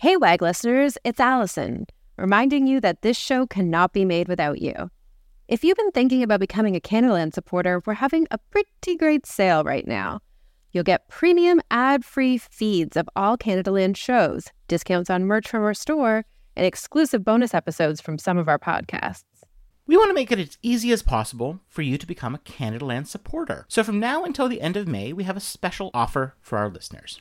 Hey, WAG listeners, it's Allison, reminding you that this show cannot be made without you. If you've been thinking about becoming a Canadaland supporter, we're having a pretty great sale right now. You'll get premium ad free feeds of all Canadaland shows, discounts on merch from our store, and exclusive bonus episodes from some of our podcasts. We want to make it as easy as possible for you to become a Canadaland supporter. So from now until the end of May, we have a special offer for our listeners.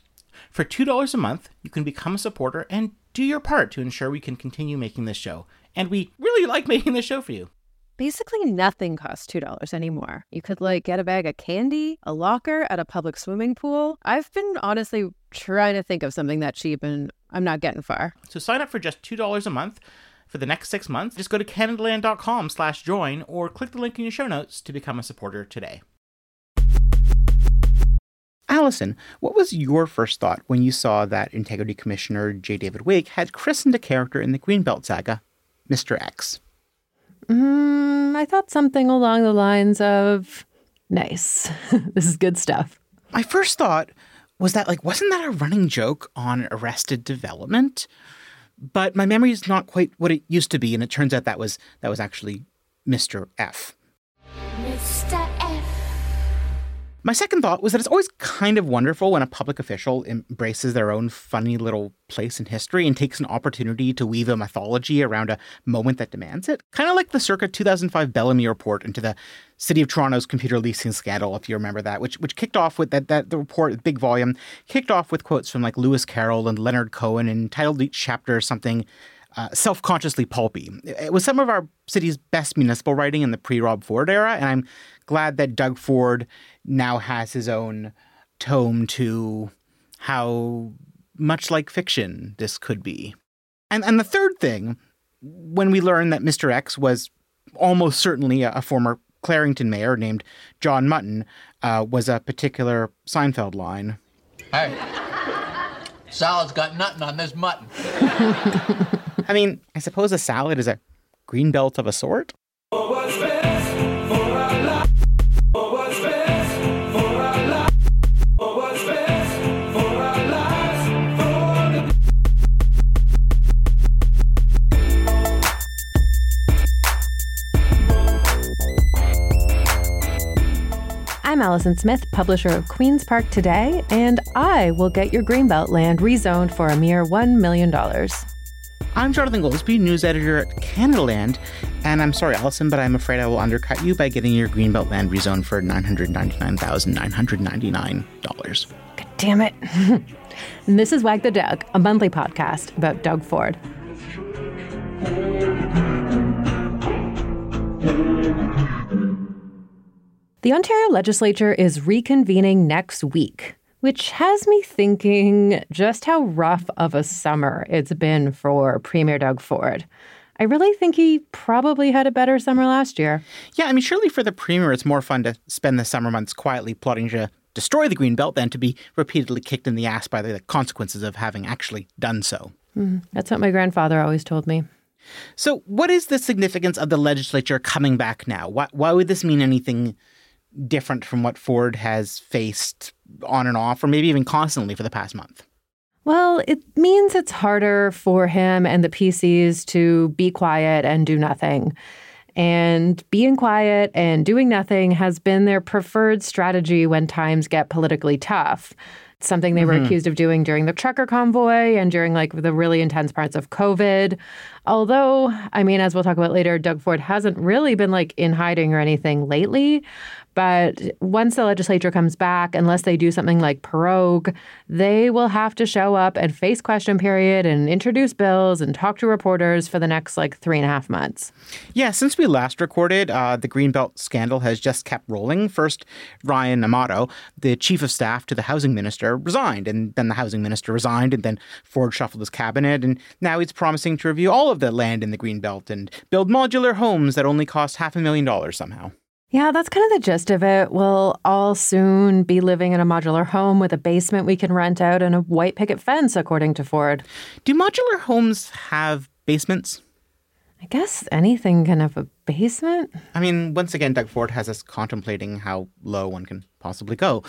For $2 a month, you can become a supporter and do your part to ensure we can continue making this show. And we really like making this show for you. Basically, nothing costs $2 anymore. You could like get a bag of candy, a locker at a public swimming pool. I've been honestly trying to think of something that cheap and I'm not getting far. So sign up for just $2 a month for the next six months. Just go to canadaland.com slash join or click the link in your show notes to become a supporter today. Allison, what was your first thought when you saw that Integrity Commissioner J. David Wake had christened a character in the Greenbelt saga, Mr. X? Mm, I thought something along the lines of, nice. this is good stuff. My first thought was that, like, wasn't that a running joke on Arrested Development? But my memory is not quite what it used to be, and it turns out that was that was actually Mr. F. My second thought was that it's always kind of wonderful when a public official embraces their own funny little place in history and takes an opportunity to weave a mythology around a moment that demands it. Kind of like the circa 2005 Bellamy report into the City of Toronto's computer leasing scandal, if you remember that, which which kicked off with that that the report, big volume, kicked off with quotes from like Lewis Carroll and Leonard Cohen and titled each chapter something uh, self-consciously pulpy. It was some of our city's best municipal writing in the pre-Rob Ford era, and I'm glad that Doug Ford now has his own tome to how much like fiction this could be. And and the third thing, when we learned that Mr. X was almost certainly a, a former Clarington mayor named John Mutton, uh, was a particular Seinfeld line. Hey, salad's got nothing on this mutton. I mean, I suppose a salad is a green belt of a sort. I'm Allison Smith, publisher of Queen's Park Today, and I will get your Greenbelt land rezoned for a mere $1 million. I'm Jonathan Goldsbie, news editor at Canadaland, and I'm sorry, Allison, but I'm afraid I will undercut you by getting your Greenbelt land rezoned for $999,999. God damn it. this is Wag the Doug, a monthly podcast about Doug Ford. The Ontario legislature is reconvening next week which has me thinking just how rough of a summer it's been for Premier Doug Ford. I really think he probably had a better summer last year. Yeah, I mean, surely for the Premier, it's more fun to spend the summer months quietly plotting to destroy the Green Belt than to be repeatedly kicked in the ass by the consequences of having actually done so. Mm, that's what my grandfather always told me. So, what is the significance of the legislature coming back now? Why, why would this mean anything different from what Ford has faced on and off, or maybe even constantly for the past month? Well, it means it's harder for him and the PCs to be quiet and do nothing. And being quiet and doing nothing has been their preferred strategy when times get politically tough. something they were mm-hmm. accused of doing during the trucker convoy and during like the really intense parts of COVID. Although, I mean, as we'll talk about later, Doug Ford hasn't really been like in hiding or anything lately. But once the legislature comes back, unless they do something like prorogue, they will have to show up and face question period and introduce bills and talk to reporters for the next like three and a half months. Yeah, since we last recorded, uh, the Greenbelt scandal has just kept rolling. First, Ryan Amato, the chief of staff to the housing minister, resigned, and then the housing minister resigned, and then Ford shuffled his cabinet, and now he's promising to review all of the land in the Greenbelt and build modular homes that only cost half a million dollars somehow. Yeah, that's kind of the gist of it. We'll all soon be living in a modular home with a basement we can rent out and a white picket fence, according to Ford. Do modular homes have basements? I guess anything can have a basement. I mean, once again, Doug Ford has us contemplating how low one can possibly go.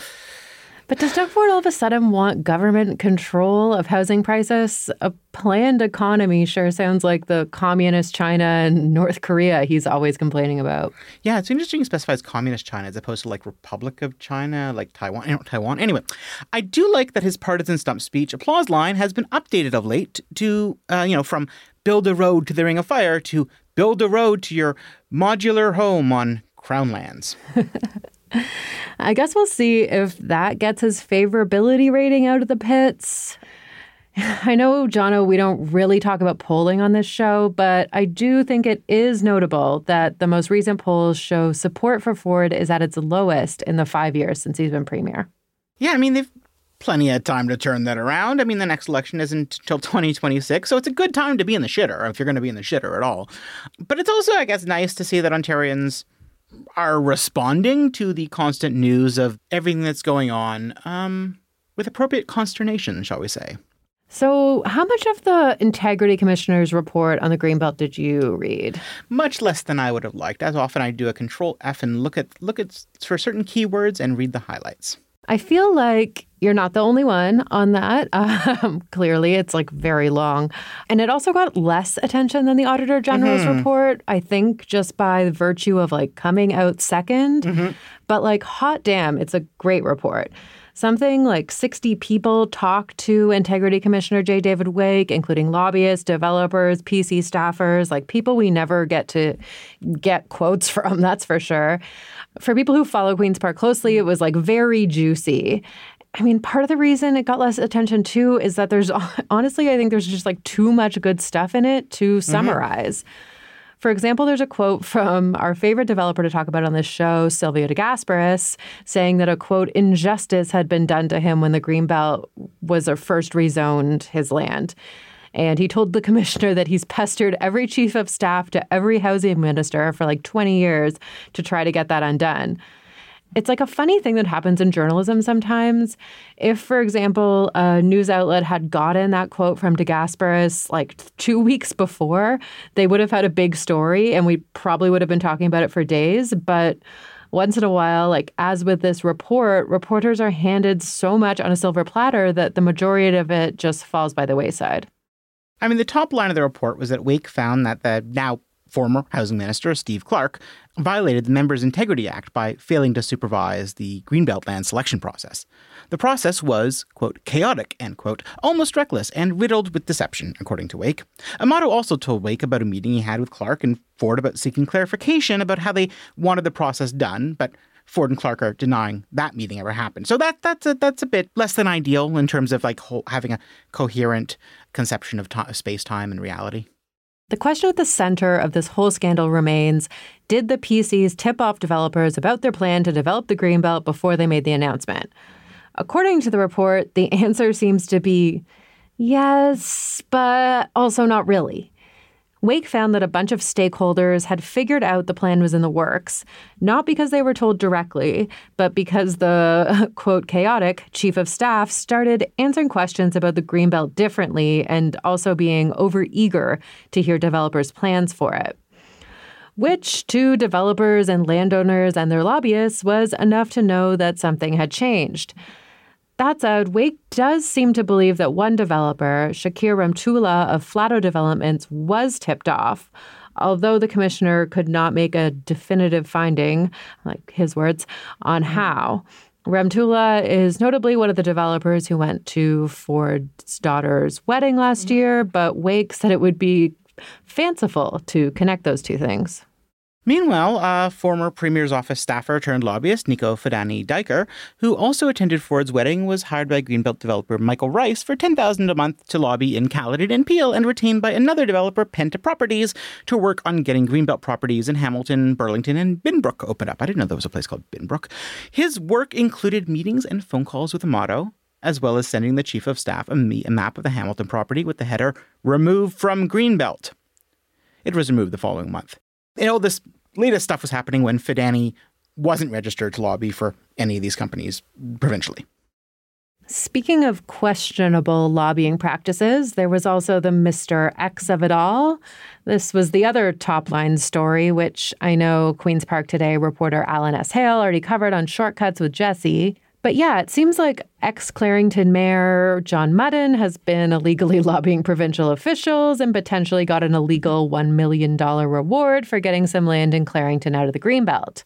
But does Doug Ford all of a sudden want government control of housing prices? A planned economy sure sounds like the communist China and North Korea he's always complaining about. Yeah, it's interesting he specifies communist China as opposed to like Republic of China, like Taiwan. Know, Taiwan. Anyway, I do like that his partisan stump speech applause line has been updated of late to, uh, you know, from build a road to the Ring of Fire to build a road to your modular home on Crown lands. I guess we'll see if that gets his favorability rating out of the pits. I know, Jono, we don't really talk about polling on this show, but I do think it is notable that the most recent polls show support for Ford is at its lowest in the five years since he's been premier. Yeah, I mean, they've plenty of time to turn that around. I mean, the next election isn't until 2026, so it's a good time to be in the shitter if you're going to be in the shitter at all. But it's also, I guess, nice to see that Ontarians are responding to the constant news of everything that's going on um, with appropriate consternation, shall we say. So, how much of the Integrity Commissioner's report on the Greenbelt did you read? Much less than I would have liked. As often, I do a Control F and look at look at for certain keywords and read the highlights. I feel like you're not the only one on that. Um, clearly, it's like very long. And it also got less attention than the Auditor General's mm-hmm. report, I think, just by virtue of like coming out 2nd mm-hmm. But like, hot damn, it's a great report. Something like 60 people talked to Integrity Commissioner J. David Wake, including lobbyists, developers, PC staffers, like people we never get to get quotes from, that's for sure. For people who follow Queen's Park closely, it was like very juicy. I mean, part of the reason it got less attention too is that there's honestly, I think there's just like too much good stuff in it to mm-hmm. summarize. Mm-hmm. For example, there's a quote from our favorite developer to talk about on this show, Silvio DeGasperis, saying that a quote, injustice had been done to him when the Greenbelt was first rezoned his land. And he told the commissioner that he's pestered every chief of staff to every housing minister for like 20 years to try to get that undone. It's like a funny thing that happens in journalism sometimes. If, for example, a news outlet had gotten that quote from DeGasperis like two weeks before, they would have had a big story and we probably would have been talking about it for days. But once in a while, like as with this report, reporters are handed so much on a silver platter that the majority of it just falls by the wayside. I mean, the top line of the report was that Wake found that the now former housing minister, Steve Clark, violated the Members Integrity Act by failing to supervise the Greenbelt land selection process. The process was, quote, chaotic, end quote, almost reckless and riddled with deception, according to Wake. Amato also told Wake about a meeting he had with Clark and Ford about seeking clarification about how they wanted the process done, but Ford and Clark are denying that meeting ever happened. So that that's a, that's a bit less than ideal in terms of like whole, having a coherent conception of t- space, time, and reality. The question at the center of this whole scandal remains Did the PCs tip off developers about their plan to develop the Greenbelt before they made the announcement? According to the report, the answer seems to be yes, but also not really. Wake found that a bunch of stakeholders had figured out the plan was in the works, not because they were told directly, but because the quote chaotic chief of staff started answering questions about the Greenbelt differently and also being overeager to hear developers' plans for it. Which to developers and landowners and their lobbyists was enough to know that something had changed. That said, Wake does seem to believe that one developer, Shakir Rehmatullah of Flato Developments, was tipped off. Although the commissioner could not make a definitive finding, like his words, on mm-hmm. how. Rehmatullah is notably one of the developers who went to Ford's daughter's wedding last mm-hmm. year, but Wake said it would be fanciful to connect those two things. Meanwhile, a former Premier's office staffer turned lobbyist, Nico Fidani Diker, who also attended Ford's wedding, was hired by Greenbelt developer Michael Rice for $10,000 a month to lobby in Caledon and Peel and retained by another developer, Penta Properties, to work on getting Greenbelt properties in Hamilton, Burlington, and Binbrook opened up. I didn't know there was a place called Binbrook. His work included meetings and phone calls with Amato, as well as sending the chief of staff a, map of the Hamilton property with the header, Remove from Greenbelt. It was removed the following month. And all this latest stuff was happening when Fidani wasn't registered to lobby for any of these companies provincially. Speaking of questionable lobbying practices, there was also the Mr. X of it all. This was the other top line story, which I know Queen's Park Today reporter Alan S. Hale already covered on Shortcuts with Jesse. But yeah, it seems like ex Clarington Mayor John Mutton has been illegally lobbying provincial officials and potentially got an illegal $1 million reward for getting some land in Clarington out of the Greenbelt.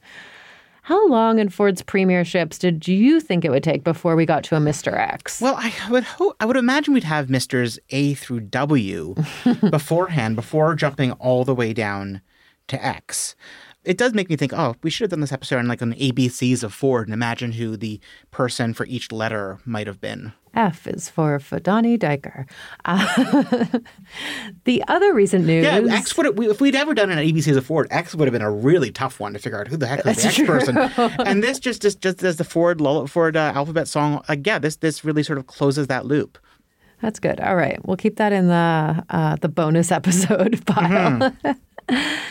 How long in Ford's premierships did you think it would take before we got to a Mr. X? Well, I would hope I would imagine we'd have Misters A through W beforehand, before jumping all the way down to X it does make me think, oh, we should have done this episode on like an ABCs of Ford and imagine who the person for each letter might have been. F is for Fidani Diker. Uh, the other recent news. Yeah, X would have, if we'd ever done an ABCs of Ford, X would have been a really tough one to figure out who the heck is the X true. person. and this just, just just as the Ford Ford uh, alphabet song, like yeah, this this really sort of closes that loop. That's good. All right, we'll keep that in the uh, the bonus episode pile. Mm-hmm.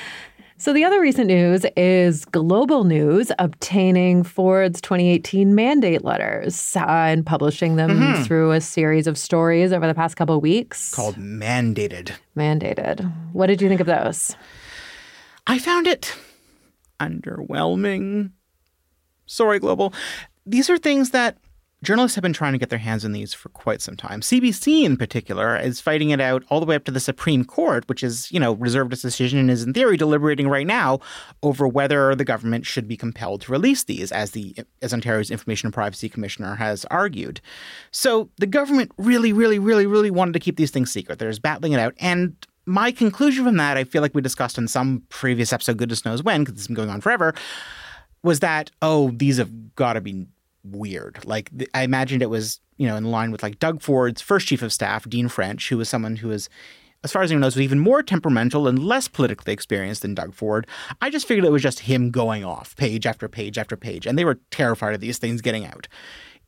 So, the other recent news is Global News obtaining Ford's 2018 mandate letters uh, and publishing them mm-hmm. through a series of stories over the past couple of weeks. Called Mandated. Mandated. What did you think of those? I found it underwhelming. Sorry, Global. These are things that Journalists have been trying to get their hands on these for quite some time. CBC, in particular, is fighting it out all the way up to the Supreme Court, which is, you know, reserved its decision and is, in theory, deliberating right now over whether the government should be compelled to release these, as the as Ontario's Information and Privacy Commissioner has argued. So the government really, really, really, really wanted to keep these things secret. They're just battling it out, and my conclusion from that, I feel like we discussed in some previous episode, goodness knows when, because it's been going on forever, was that oh, these have got to be weird. Like I imagined it was, you know, in line with like Doug Ford's first chief of staff, Dean French, who was someone who was as far as anyone knows, was even more temperamental and less politically experienced than Doug Ford. I just figured it was just him going off page after page after page, and they were terrified of these things getting out.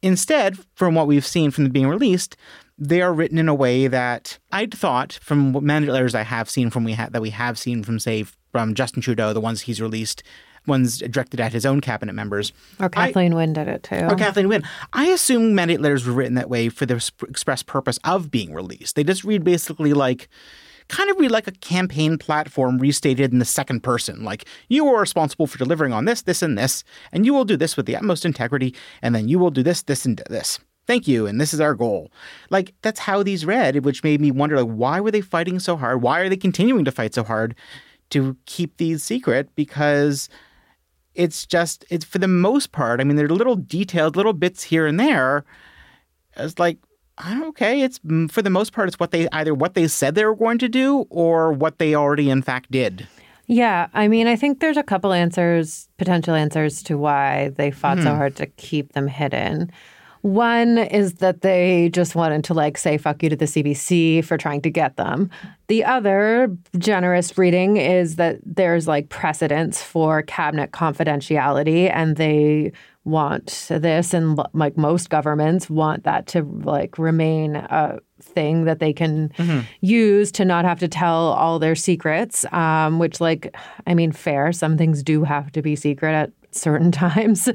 Instead, from what we've seen from being released, they are written in a way that I'd thought from what mandate letters I have seen from we ha- that we have seen from say from Justin Trudeau, the ones he's released ones directed at his own cabinet members. Or Kathleen I, Wynne did it too. Or Kathleen Wynne. I assume mandate letters were written that way for the express purpose of being released. They just read basically like kind of read like a campaign platform restated in the second person. Like, you are responsible for delivering on this, this, and this, and you will do this with the utmost integrity, and then you will do this, this, and this. Thank you, and this is our goal. Like, that's how these read, which made me wonder, like, why were they fighting so hard? Why are they continuing to fight so hard to keep these secret? Because it's just it's for the most part. I mean, there are little detailed little bits here and there. It's like okay, it's mm, for the most part, it's what they either what they said they were going to do or what they already in fact did. Yeah, I mean, I think there's a couple answers, potential answers to why they fought mm-hmm. so hard to keep them hidden. One is that they just wanted to like say fuck you to the CBC for trying to get them. The other generous reading is that there's like precedence for cabinet confidentiality and they want this and like most governments want that to like remain a thing that they can mm-hmm. use to not have to tell all their secrets um, which like i mean fair some things do have to be secret at certain times.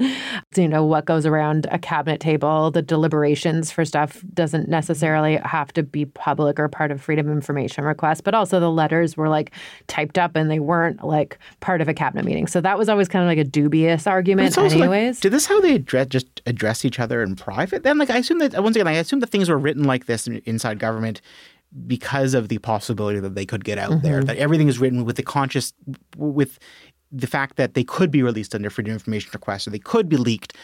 you know, what goes around a cabinet table, the deliberations for stuff doesn't necessarily have to be public or part of freedom information request, but also the letters were like typed up and they weren't like part of a cabinet meeting. So that was always kind of like a dubious argument anyways. Like, did this how they address just address each other in private? Then like I assume that once again, I assume that things were written like this inside government because of the possibility that they could get out mm-hmm. there. That everything is written with the conscious with the fact that they could be released under freedom of information request or they could be leaked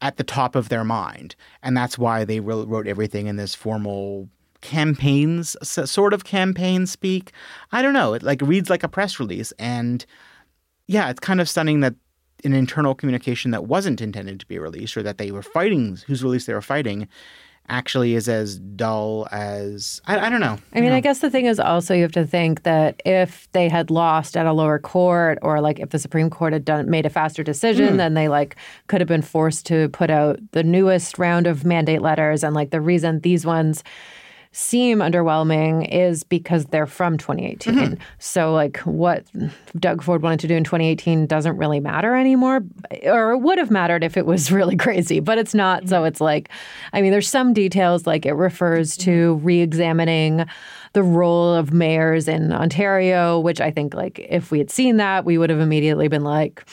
at the top of their mind. And that's why they wrote everything in this formal campaigns, sort of campaign speak. I don't know. It like reads like a press release, and yeah, it's kind of stunning that an internal communication that wasn't intended to be released or that they were fighting, whose release they were fighting, actually is as dull as I, I don't know. I mean, I guess the thing is also you have to think that if they had lost at a lower court or like if the Supreme Court had done made a faster decision, hmm. then they like could have been forced to put out the newest round of mandate letters and like the reason these ones seem underwhelming is because they're from 2018. Mm-hmm. So like what Doug Ford wanted to do in 2018 doesn't really matter anymore or it would have mattered if it was really crazy, but it's not. So it's like I mean there's some details like it refers to re-examining the role of mayors in Ontario, which I think like if we had seen that, we would have immediately been like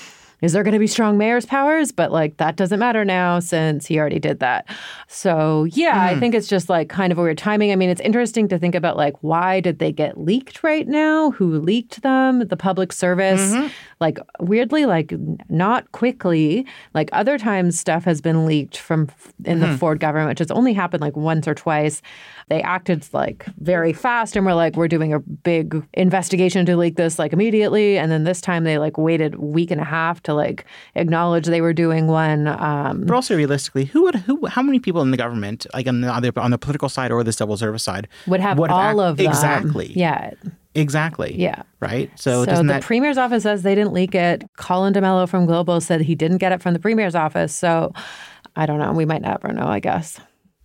is there going to be strong mayor's powers? But like that doesn't matter now since he already did that. So yeah, I hmm. think it's just like kind of a weird timing. I mean, it's interesting to think about like why did they get leaked right now? Who leaked them? The public service. Mm-hmm. Like weirdly, like not quickly. Like other times stuff has been leaked from in the Ford government, which has only happened like once or twice. They acted like very fast and were like, we're doing a big investigation to leak this like immediately. And then this time they like waited a week and a half to like acknowledge they were doing one. Um, But also realistically, who would who how many people in the government, like on the on the political side or the civil service side, would have all act- of them. exactly Yeah. Exactly Yeah. right. So, So, doesn't the that premier's office says they didn't leak it. Colin D'Mello from Global said he didn't get it from the premier's office. So I don't know. We might never know, I guess.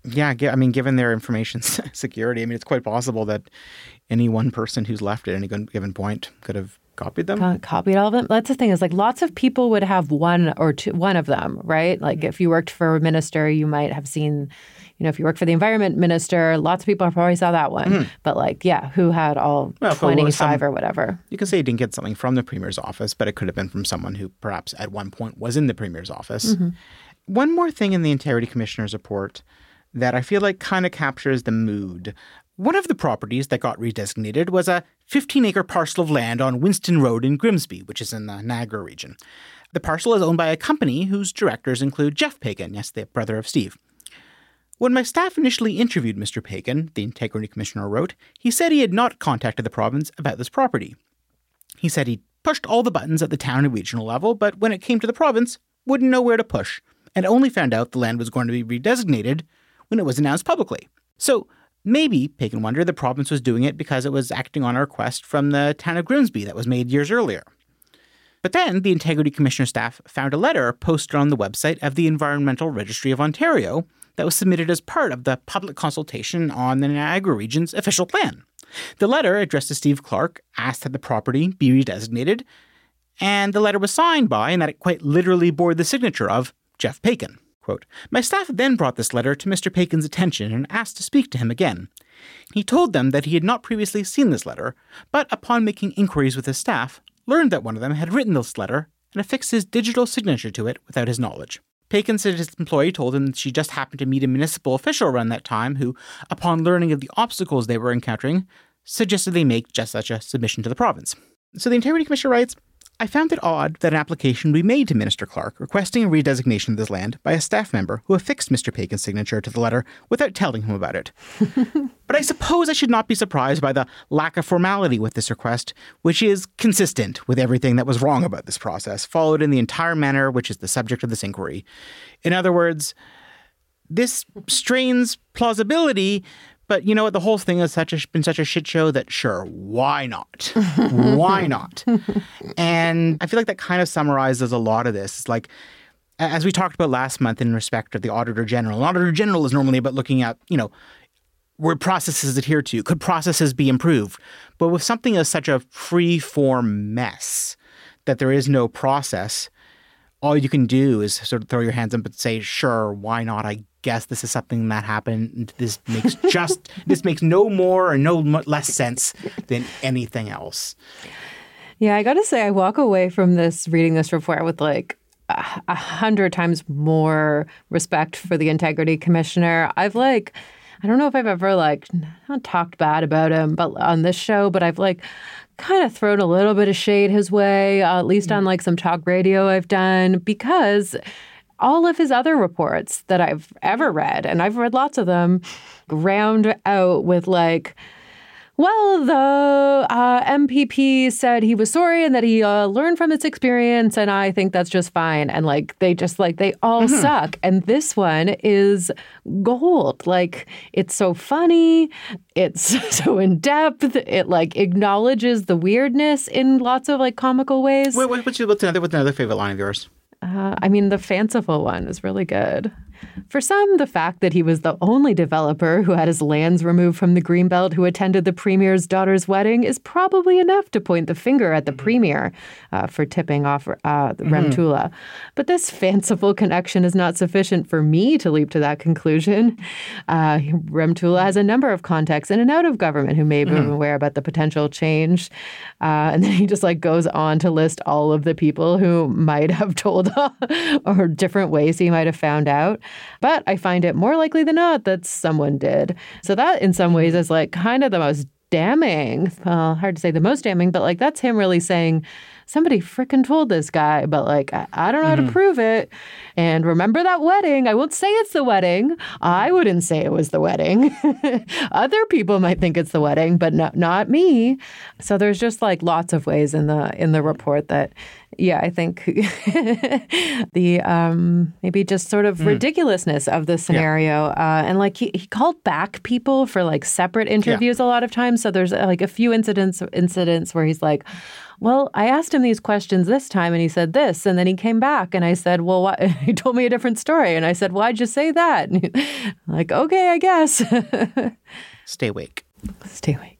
yeah? I mean, given their information security, I mean, it's quite possible that any one person who's left at any given point could have copied them. Uh, copied all of them. That's the thing is like lots of people would have one or two, one of them, right? Like if you worked for a minister, you might have seen, you know, if you work for the environment minister, lots of people probably saw that one. But like, yeah, who had all Mm-hmm. Well, if it was 25 some- or whatever? You can say you didn't get something from the premier's office, but it could have been from someone who perhaps at one point was in the premier's office. One more thing in the Integrity Commissioner's report that I feel like kind of captures the mood. One of the properties that got redesignated was a 15 acre parcel of land on Winston Road in Grimsby, which is in the Niagara region. The parcel is owned by a company whose directors include Jeff Paikin, yes, the brother of Steve. When my staff initially interviewed Mr. Paikin, the Integrity Commissioner wrote, he said he had not contacted the province about this property. He said he pushed all the buttons at the town and regional level, but when it came to the province, wouldn't know where to push, and only found out the land was going to be redesignated when it was announced publicly. So maybe, Paikin wondered, the province was doing it because it was acting on a request from the town of Grimsby that was made years earlier. But then the Integrity Commissioner staff found a letter posted on the website of the Environmental Registry of Ontario that was submitted as part of the public consultation on the Niagara region's official plan. The letter, addressed to Steve Clark, asked that the property be redesignated, and the letter was signed by, and that it quite literally bore the signature of Jeff Paikin. Quote, My staff then brought this letter to Mr. Paikin's attention and asked to speak to him again. He told them that he had not previously seen this letter, but upon making inquiries with his staff, learned that one of them had written this letter and affixed his digital signature to it without his knowledge. Paikin said his employee told him she just happened to meet a municipal official around that time who, upon learning of the obstacles they were encountering, suggested they make just such a submission to the province. So the Integrity Commissioner writes, I found it odd that an application be made to Minister Clark requesting a redesignation of this land by a staff member who affixed Mr. Paikin's signature to the letter without telling him about it. but I suppose I should not be surprised by the lack of formality with this request, which is consistent with everything that was wrong about this process, followed in the entire manner which is the subject of this inquiry. In other words, this strains plausibility, but you know what? The whole thing has such a, been such a shit show that sure, why not? why not? And I feel like that kind of summarizes a lot of this. It's like, as we talked about last month in respect of the Auditor General, an Auditor General is normally about looking at, you know, were processes adhered to? Could processes be improved? But with something as such a free form mess that there is no process, all you can do is sort of throw your hands up and say, sure, why not? I guess this is something that happened. This makes just, this makes no more or no less sense than anything else. Yeah, I got to say, I walk away from this reading this report with like a hundred times more respect for the integrity commissioner. I've like, I don't know if I've ever like not talked bad about him, but on this show, but I've like kind of thrown a little bit of shade his way, uh, at least on like some talk radio I've done because. All of his other reports that I've ever read, and I've read lots of them, round out with like, well, the uh, MPP said he was sorry and that he uh, learned from its experience, and I think that's just fine. And like they just like they all mm-hmm. suck. And this one is gold. Like it's so funny, it's so in depth. It like acknowledges the weirdness in lots of like comical ways. Wait, what's your what's another what's another favorite line of yours? Uh, I mean, the fanciful one is really good. For some, the fact that he was the only developer who had his lands removed from the Greenbelt who attended the premier's daughter's wedding is probably enough to point the finger at the mm-hmm. premier uh, for tipping off uh, mm-hmm. Rehmatullah. But this fanciful connection is not sufficient for me to leap to that conclusion. Uh, Rehmatullah has a number of contacts in and out of government who may be mm-hmm. aware about the potential change. Uh, and then he just like goes on to list all of the people who might have told or different ways he might have found out. But I find it more likely than not that someone did. So that in some ways is like kind of the most damning. Well, hard to say the most damning, but like that's him really saying, somebody freaking told this guy, but like, I, I don't know mm-hmm. how to mm-hmm. prove it. And remember that wedding? I won't say it's the wedding. I wouldn't say it was the wedding. Other people might think it's the wedding, but no, not me. So there's just like lots of ways in the in the report that yeah, I think the um, maybe just sort of mm. ridiculousness of the scenario, yeah. uh, and like he, he called back people for like separate interviews yeah. a lot of times. So there's like a few incidents incidents where he's like, well, I asked him these questions this time and he said this. And then he came back and I said, well, what? he told me a different story. And I said, why'd you say that? like, okay, I guess. Stay awake. Stay awake.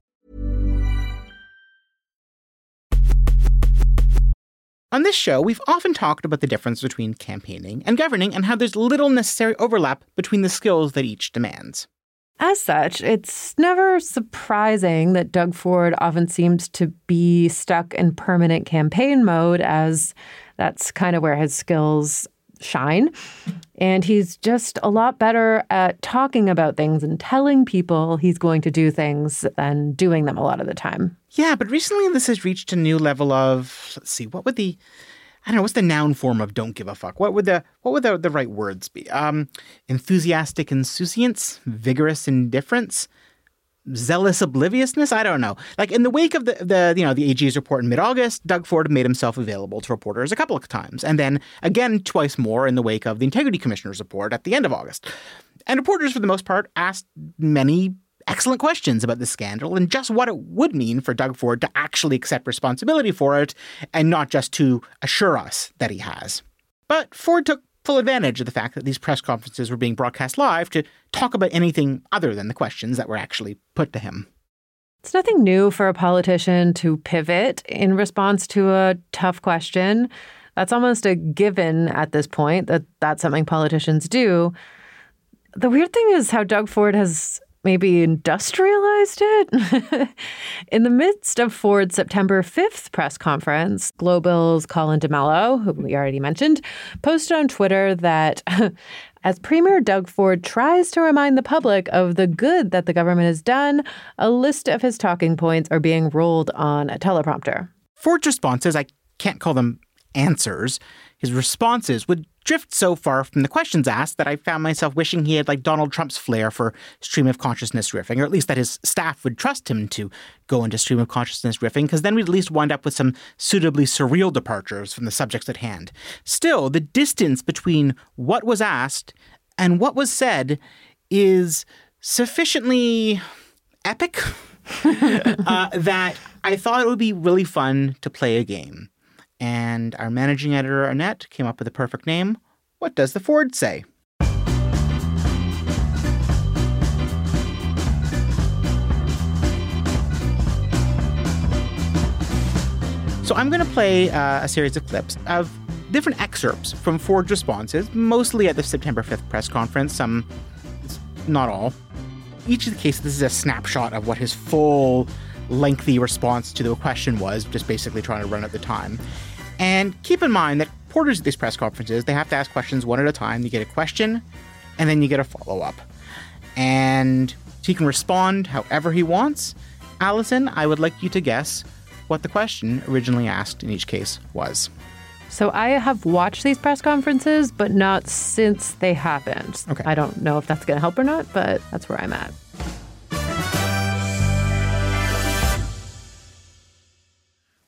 On this show, we've often talked about the difference between campaigning and governing and how there's little necessary overlap between the skills that each demands. As such, it's never surprising that Doug Ford often seems to be stuck in permanent campaign mode, as that's kind of where his skills shine. And he's just a lot better at talking about things and telling people he's going to do things than doing them a lot of the time. Yeah, but recently this has reached a new level of, let's see, what would the I don't know what's the noun form of "don't give a fuck." What would the what would the, the right words be? Um, enthusiastic insouciance, vigorous indifference, zealous obliviousness. I don't know. Like in the wake of the the you know the AG's report in mid August, Doug Ford made himself available to reporters a couple of times, and then again twice more in the wake of the Integrity Commissioner's report at the end of August. And reporters, for the most part, asked many excellent questions about the scandal and just what it would mean for Doug Ford to actually accept responsibility for it and not just to assure us that he has. But Ford took full advantage of the fact that these press conferences were being broadcast live to talk about anything other than the questions that were actually put to him. It's nothing new for a politician to pivot in response to a tough question. That's almost a given at this point that that's something politicians do. The weird thing is how Doug Ford has maybe industrialized it. in the midst of Ford's September 5th press conference, Global's Colin D'Mello, who we already mentioned, posted on Twitter that as Premier Doug Ford tries to remind the public of the good that the government has done, a list of his talking points are being rolled on a teleprompter. Ford's responses, I can't call them answers, his responses would drift so far from the questions asked that I found myself wishing he had like Donald Trump's flair for stream of consciousness riffing, or at least that his staff would trust him to go into stream of consciousness riffing, because then we'd at least wind up with some suitably surreal departures from the subjects at hand. Still, the distance between what was asked and what was said is sufficiently epic uh, that I thought it would be really fun to play a game. And our managing editor, Annette, came up with the perfect name. What does the Ford say? So I'm going to play uh, a series of clips of different excerpts from Ford's responses, mostly at the September 5th press conference, some, not all. Each of the cases, this is a snapshot of what his full, lengthy response to the question was, just basically trying to run at the time. And keep in mind that reporters at these press conferences, they have to ask questions one at a time. You get a question, and then you get a follow up. And he can respond however he wants. Allison, I would like you to guess what the question originally asked in each case was. So I have watched these press conferences, but not since they happened. Okay. I don't know if that's going to help or not, but that's where I'm at.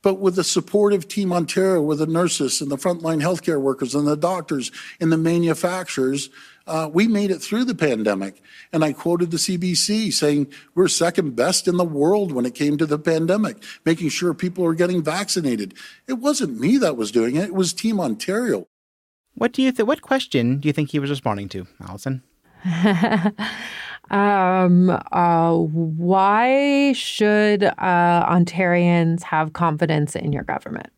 But with the supportive team Ontario, with the nurses and the frontline healthcare workers and the doctors and the manufacturers, uh, we made it through the pandemic. And I quoted the CBC saying we're second best in the world when it came to the pandemic, making sure people are getting vaccinated. It wasn't me that was doing it; it was Team Ontario. What do you think? What question do you think he was responding to, Allison? Um, uh, why should uh, Ontarians have confidence in your government?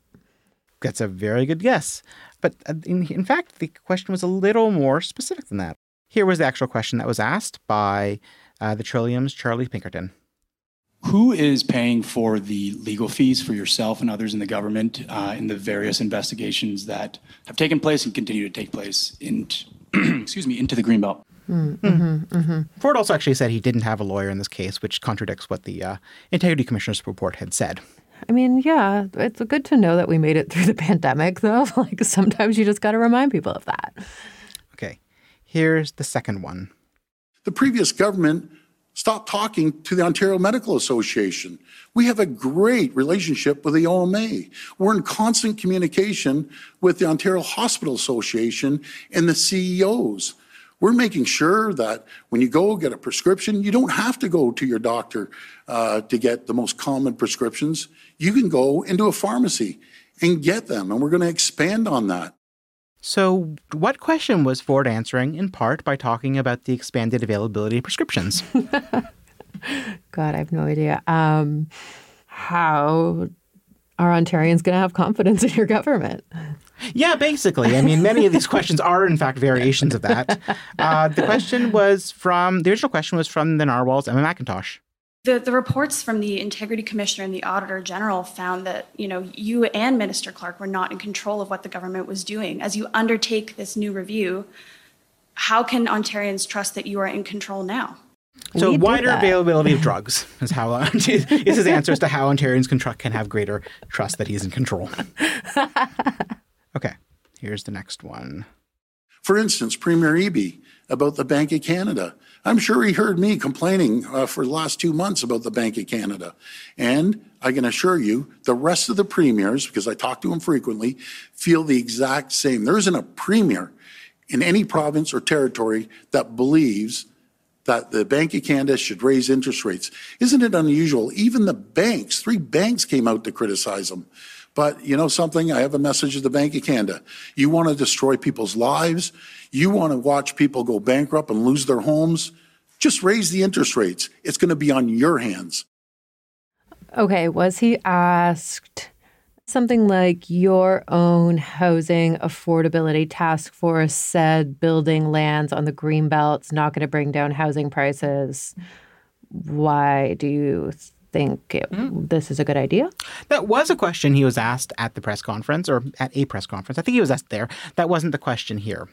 That's a very good guess. But uh, in, in fact, the question was a little more specific than that. Here was the actual question that was asked by uh, the Trillium's Charlie Pinkerton. Who is paying for the legal fees for yourself and others in the government uh, in the various investigations that have taken place and continue to take place in, excuse me, into the Greenbelt? Mm-hmm, mm-hmm. Ford also actually said he didn't have a lawyer in this case, which contradicts what the uh, Integrity Commissioner's report had said. I mean, yeah, it's good to know that we made it through the pandemic, though. Like sometimes you just got to remind people of that. Okay, here's the second one. The previous government stopped talking to the Ontario Medical Association. We have a great relationship with the OMA. We're in constant communication with the Ontario Hospital Association and the CEOs. We're making sure that when you go get a prescription, you don't have to go to your doctor uh, to get the most common prescriptions. You can go into a pharmacy and get them, and we're going to expand on that. So, what question was Ford answering in part by talking about the expanded availability of prescriptions? God, I have no idea. Um, how are Ontarians going to have confidence in your government? Yeah, basically. I mean, many of these questions are, in fact, variations of that. Uh, the question was from the original question was from the Narwhal's, Emma McIntosh. The, the reports from the integrity commissioner and the auditor general found that you know you and minister clark were not in control of what the government was doing as you undertake this new review how can ontarians trust that you are in control now so wider availability of drugs is how is his answer as to how Ontarians can, tr- can have greater trust that he's in control. okay, here's the next one. For instance, Premier Eby about the Bank of Canada. I'm sure he heard me complaining uh, for the last two months about the Bank of Canada. And I can assure you, the rest of the premiers, because I talk to them frequently, feel the exact same. There isn't a premier in any province or territory that believes that the Bank of Canada should raise interest rates. Isn't it unusual? Even the banks, three banks came out to criticize them. But you know something? I have a message to the Bank of Canada. You want to destroy people's lives. You want to watch people go bankrupt and lose their homes. Just raise the interest rates. It's going to be on your hands. Okay. Was he asked something like your own housing affordability task force said building lands on the green belt's not going to bring down housing prices? Why do you think it, mm. this is a good idea? That was a question he was asked at the press conference or at a press conference. I think he was asked there. That wasn't the question here.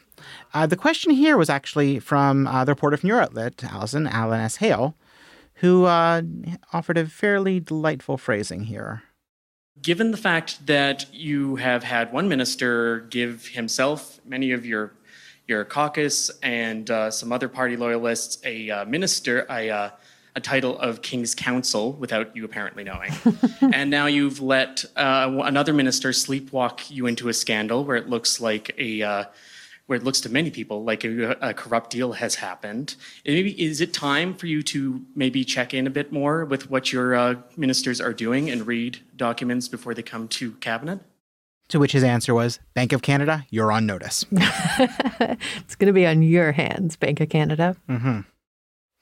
Uh, the question here was actually from uh, the reporter from your outlet, Allison, Alan S. Hale, who uh, offered a fairly delightful phrasing here. Given the fact that you have had one minister give himself, many of your your caucus, and uh, some other party loyalists a uh, minister, a uh, a title of King's Counsel without you apparently knowing. and now you've let uh, another minister sleepwalk you into a scandal where it looks like a. Uh, where it looks to many people like a, a corrupt deal has happened. maybe is it time for you to maybe check in a bit more with what your uh, ministers are doing and read documents before they come to cabinet? To which his answer was, Bank of Canada, you're on notice. it's going to be on your hands, Bank of Canada. Mm-hmm.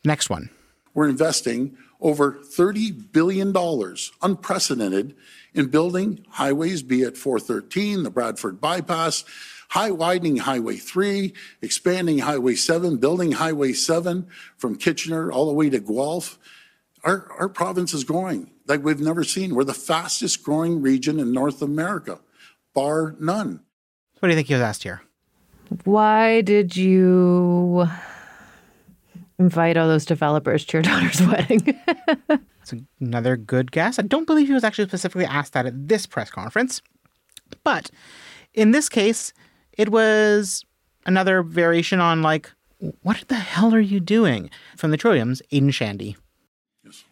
Next one we're investing over $30 billion, unprecedented, in building highways, be it 413, the Bradford bypass, high widening Highway 3, expanding Highway 7, building Highway 7 from Kitchener all the way to Guelph. Our, our province is growing like we've never seen. We're the fastest growing region in North America, bar none. What do you think he was asked here? Why did you invite all those developers to your daughter's wedding? It's another good guess. I don't believe he was actually specifically asked that at this press conference. But in this case, it was another variation on, like, what the hell are you doing? From the Trilliums, Aidan Shandy.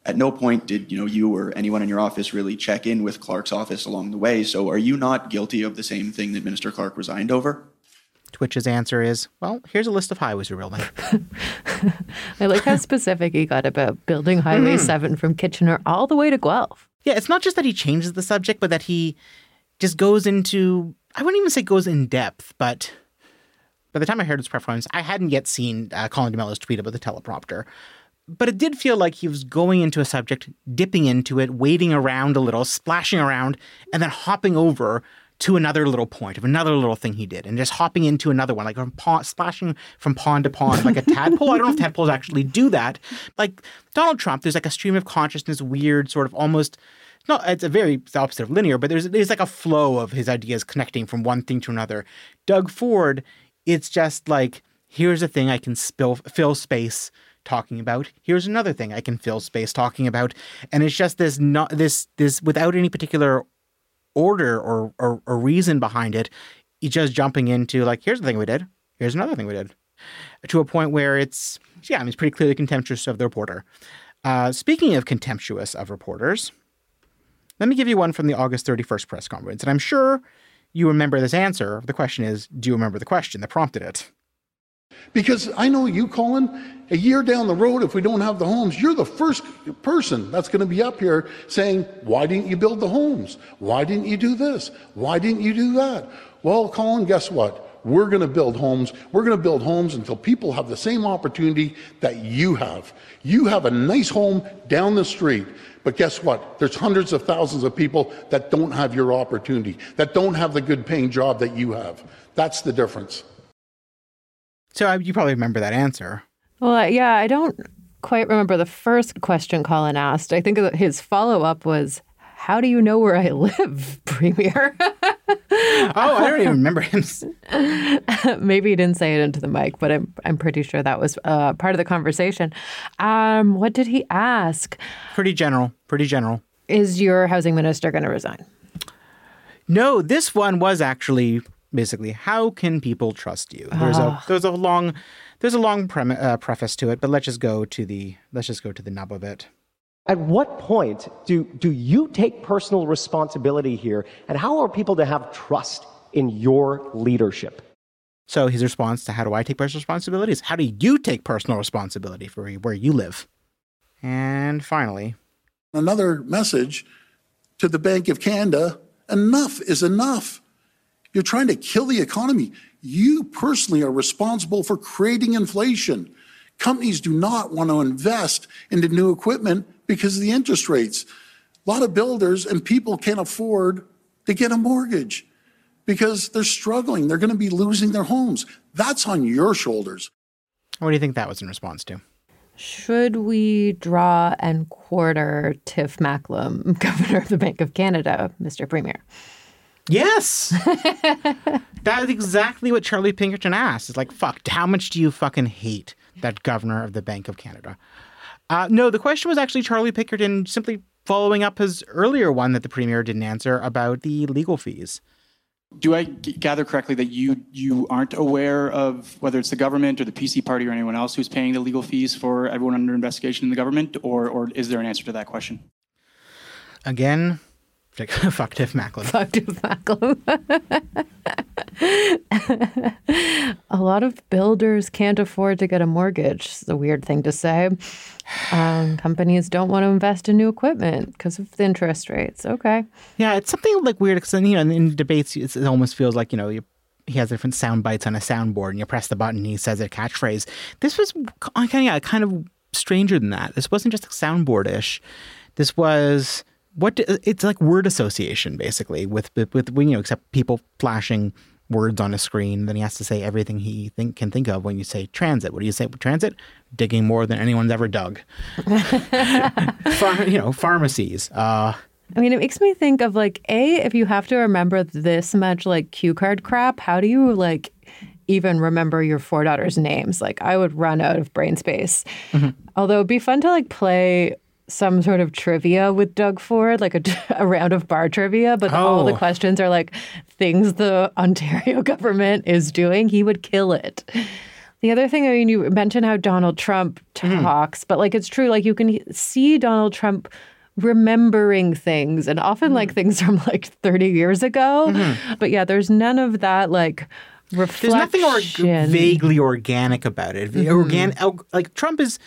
At no point did you know you or anyone in your office really check in with Clark's office along the way. So are you not guilty of the same thing that Minister Clark resigned over? Twitch's answer is, well, here's a list of highways we're building. I like how specific he got about building Highway Mm. 7 from Kitchener all the way to Guelph. Yeah, it's not just that he changes the subject, but that he just goes into, I wouldn't even say goes in depth, but by the time I heard his performance, I hadn't yet seen uh, Colin D'Mello's tweet about the teleprompter. But it did feel like he was going into a subject, dipping into it, wading around a little, splashing around, and then hopping over to another little point of another little thing he did, and just hopping into another one, like from pond, splashing from pond to pond, like a tadpole. I don't know if tadpoles actually do that. Like Donald Trump, there's like a stream of consciousness, weird sort of almost. No, it's a very it's opposite of linear, but there's there's like a flow of his ideas connecting from one thing to another. Doug Ford, it's just like here's a thing I can spill, fill space talking about. Here's another thing I can fill space talking about, and it's just this not this this without any particular order or, or, reason behind it. Just jumping into like here's the thing we did. Here's another thing we did. To a point where it's yeah, I mean it's pretty clearly contemptuous of the reporter. Uh, speaking of contemptuous of reporters, let me give you one from the August 31st press conference, and I'm sure you remember this answer. The question is, do you remember the question that prompted it? Because I know you, Colin, a year down the road, if we don't have the homes, you're the first person that's going to be up here saying, Why didn't you build the homes? Why didn't you do this? Why didn't you do that? Well, Colin, guess what? We're going to build homes. We're going to build homes until people have the same opportunity that you have. You have a nice home down the street. But guess what? There's hundreds of thousands of people that don't have your opportunity, that don't have the good paying job that you have. That's the difference. So you probably remember that answer. Well, yeah, I don't quite remember the first question Colin asked. I think his follow up was, How do you know where I live, Premier? oh, I don't even remember him. Maybe he didn't say it into the mic, but I'm, I'm pretty sure that was uh, part of the conversation. Um, what did he ask? Pretty general. Pretty general. Is your housing minister going to resign? No, this one was actually basically how can people trust you? There's Ah. a there's a long there's a long prem- uh, preface to it, but let's just go to the let's just go to the nub of it. At what point do, do you take personal responsibility here, and how are people to have trust in your leadership? So his response to how do I take personal responsibility is how do you take personal responsibility for where you live? And finally, Another message to the Bank of Canada enough is enough. You're trying to kill the economy. You personally are responsible for creating inflation. Companies do not want to invest into new equipment because of the interest rates. A lot of builders and people can't afford to get a mortgage because they're struggling. They're going to be losing their homes. That's on your shoulders. what do you think that was in response to? Should we draw and quarter Tiff Macklem, Governor of the Bank of Canada, Mr. Premier? Yes. That's exactly what Charlie Pinkerton asked. It's like, fuck, how much do you fucking hate that governor of the Bank of Canada? Uh, no, the question was actually Charlie Pinkerton simply following up his earlier one that the premier didn't answer about the legal fees. Do I g- gather correctly that you you aren't aware of whether it's the government or the PC party or anyone else who's paying the legal fees for everyone under investigation in the government, or or is there an answer to that question? Again, like, fuck Tiff Macklem. Fuck Tiff Macklem. a lot of builders can't afford to get a mortgage. It's a weird thing to say. Um, companies don't want to invest in new equipment because of the interest rates. Okay. Yeah, it's something like weird because you know in, in debates it's, it almost feels like you know you, he has different sound bites on a soundboard and you press the button and he says a catchphrase. This was kind of yeah, kind of stranger than that. This wasn't just soundboard ish. This was what do, it's like word association basically with with, you know except people flashing words on a screen then he has to say everything he think can think of when you say transit. What do you say transit? Digging more than anyone's ever dug. You know pharmacies uh. I mean, it makes me think of like, A, if you have to remember this much like cue card crap, how do you like even remember your four daughters' names? Like, I would run out of brain space. Although it'd be fun to like play some sort of trivia with Doug Ford, like a, a round of bar trivia, but all the Oh. questions are like things the Ontario government is doing. He would kill it. The other thing, I mean, you mentioned how Donald Trump hmm. talks, but like it's true, like you can see Donald Trump remembering things and often like hmm. things from like 30 years ago. Mm-hmm. But yeah, there's none of that like reflection. there's nothing or- vaguely organic about it Mhm. Organ- like trump is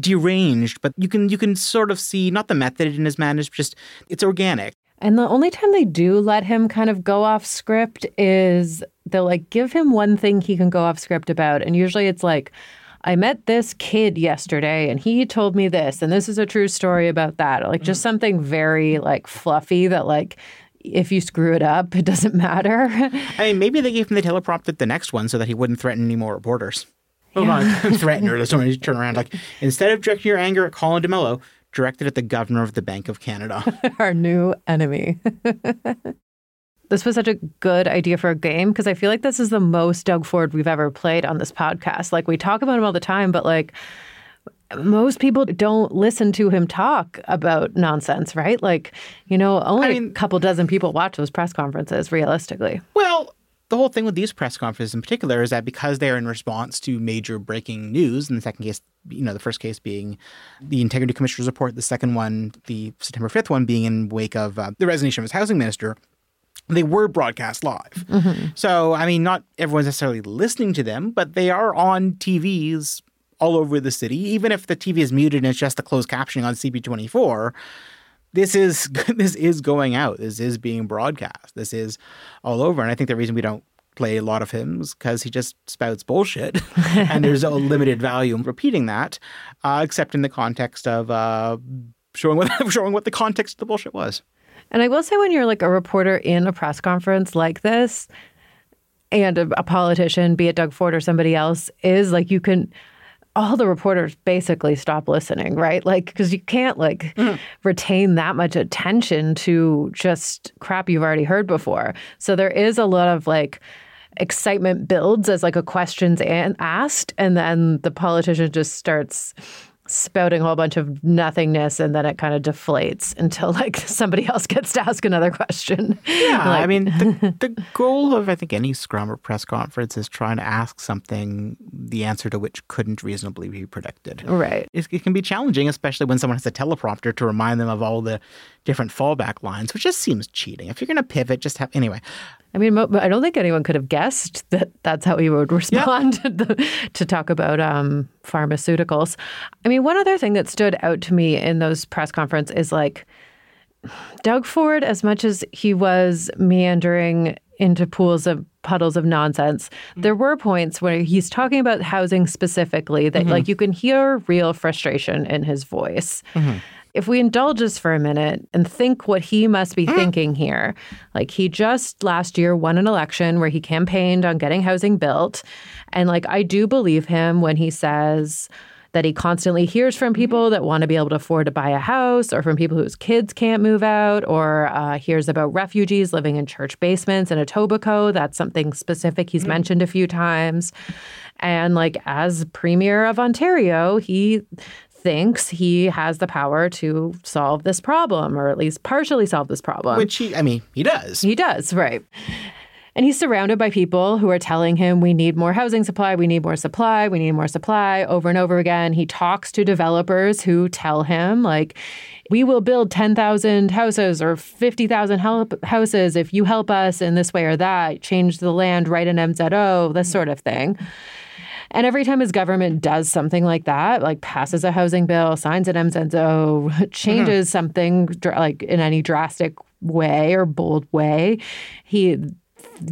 deranged but you can you can sort of see not the method in his madness just it's organic And the only time they do let him kind of go off script is they'll like give him one thing he can go off script about. And usually it's like, I met this kid yesterday and he told me this, and this is a true story about that. Or like just mm. something very like fluffy that like if you screw it up, it doesn't matter. I mean, maybe they gave him the teleprompter the next one so that he wouldn't threaten any more reporters. Well, on, threaten her. There's somebody turn around like instead of directing your anger at Colin D'Mello, direct it at the governor of the Bank of Canada. Our new enemy. this was such a good idea for a game because I feel like this is the most Doug Ford we've ever played on this podcast. Like we talk about him all the time, but like most people don't listen to him talk about nonsense, right? Like, you know, only a couple dozen people watch those press conferences realistically. Well, the whole thing with these press conferences in particular is that because they're in response to major breaking news, in the second case, you know, the first case being the Integrity Commissioner's report, the second one, the September 5th one, being in wake of uh, the resignation of his housing minister, they were broadcast live. So, I mean, not everyone's necessarily listening to them, but they are on TVs all over the city. Even if the TV is muted and it's just the closed captioning on CP24, this is this is going out. This is being broadcast. This is all over. And I think the reason we don't play a lot of him is because he just spouts bullshit, and there's a limited value in repeating that, uh, except in the context of uh, showing what showing what the context of the bullshit was. And I will say, when you're like a reporter in a press conference like this, and a, a politician, be it Doug Ford or somebody else, is like you can. All the reporters basically stop listening, right? Like, because you can't like mm-hmm. retain that much attention to just crap you've already heard before. So there is a lot of like excitement builds as like a question's an- asked, and then the politician just starts spouting a whole bunch of nothingness and then it kind of deflates until like somebody else gets to ask another question. Yeah, I mean, the, the goal of I think any scrum or press conference is trying to ask something the answer to which couldn't reasonably be predicted. Right. It, it can be challenging, especially when someone has a teleprompter to remind them of all the different fallback lines, which just seems cheating. If you're going to pivot, just have anyway. I mean, I don't think anyone could have guessed that that's how he would respond to, the, to talk about um, pharmaceuticals. I mean, one other thing that stood out to me in those press conference is like Doug Ford, as much as he was meandering into pools of puddles of nonsense, there were points where he's talking about housing specifically that Mhm. like you can hear real frustration in his voice. If we indulge us for a minute and think what he must be mm. thinking here, like he just last year won an election where he campaigned on getting housing built. And like I do believe him when he says that he constantly hears from mm-hmm. people that want to be able to afford to buy a house or from people whose kids can't move out or uh, hears about refugees living in church basements in Etobicoke. That's something specific he's mm-hmm. mentioned a few times. And like as premier of Ontario, he thinks he has the power to solve this problem or at least partially solve this problem. Which he, I mean, he does. He does, right. And he's surrounded by people who are telling him, we need more housing supply, we need more supply, we need more supply over and over again. He talks to developers who tell him, like, we will build 10,000 houses or 50,000 help houses if you help us in this way or that, change the land, write an MZO, this sort of thing. And every time his government does something like that, like passes a housing bill, signs an MZO, changes mm-hmm. something dr- like in any drastic way or bold way, he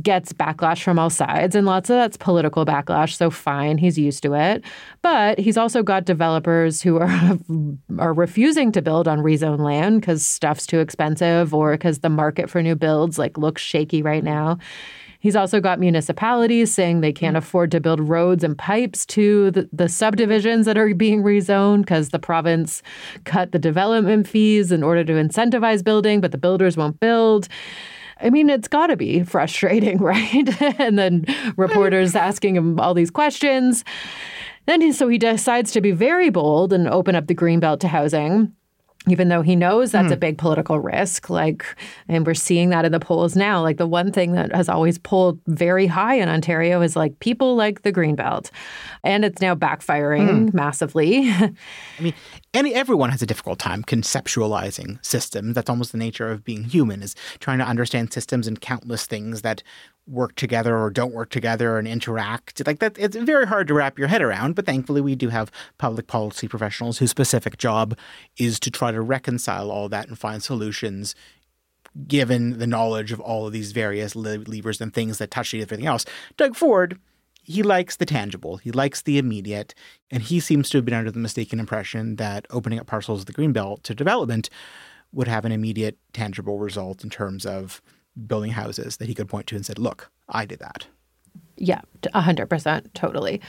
gets backlash from all sides, and lots of that's political backlash. So fine, he's used to it. But he's also got developers who are are refusing to build on rezone land because stuff's too expensive, or because the market for new builds like looks shaky right now. He's also got municipalities saying they can't mm. afford to build roads and pipes to the, the subdivisions that are being rezoned because the province cut the development fees in order to incentivize building, but the builders won't build. I mean, it's got to be frustrating, right? and then reporters asking him all these questions. Then so he decides to be very bold and open up the greenbelt to housing even though he knows that's mm. a hmm. big political risk like and we're seeing that in the polls now like the one thing that has always pulled very high in ontario is like people like the greenbelt and it's now backfiring mm. massively i mean any everyone has a difficult time conceptualizing systems that's almost the nature of being human is trying to understand systems and countless things that work together or don't work together and interact. Like that it's very hard to wrap your head around but thankfully we do have public policy professionals whose specific job is to try to reconcile all that and find solutions given the knowledge of all of these various levers and things that touch everything else. Doug ford he likes the tangible. He likes the immediate and he seems to have been under the mistaken impression that opening up parcels of the greenbelt to development would have an immediate tangible result in terms of building houses that he could point to and said, "Look, I did that." Yeah, 100%, totally.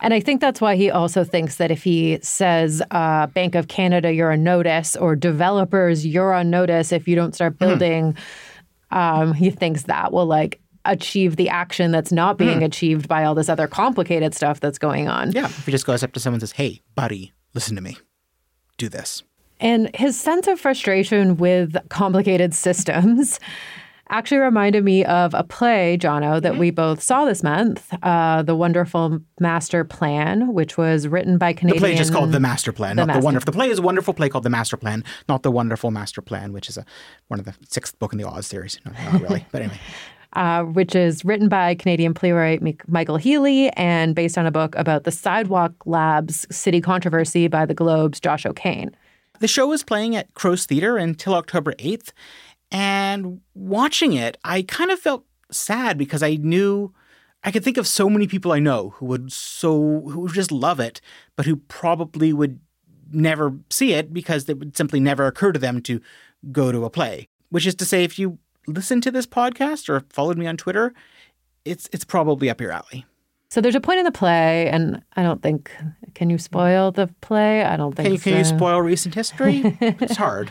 And I think that's why he also thinks that if he says, uh, Bank of Canada, you're on notice, or developers, you're on notice if you don't start hmm. building, mm. um, he thinks that will like achieve the action that's not being mm. achieved by all this other complicated stuff that's going on. Yeah, if he just goes up to someone and says, hey, buddy, listen to me, do this. And his sense of frustration with complicated systems actually reminded me of a play, Jono, that we both saw this month, uh, The Wonderful Master Plan, which was written by Canadian... The play is just called The Master Plan, the not Master. the Wonderful... The play is a wonderful play called The Master Plan, not The Wonderful Master Plan, which is a one of the sixth book in the Oz series. No, not really, but anyway. Uh, which is written by Canadian playwright Michael Healey and based on a book about the Sidewalk Labs city controversy by the Globe's Josh O'Kane. The show is playing at Crow's Theatre until October 8th, and watching it, I kind of felt sad because I knew I could think of so many people I know who would so who would just love it, but who probably would never see it because it would simply never occur to them to go to a play. Which is to say, if you listen to this podcast or followed me on Twitter, it's it's probably up your alley. So there's a point in the play, and I don't think can you spoil the play? I don't think. Can you, so. can you spoil recent history? it's hard.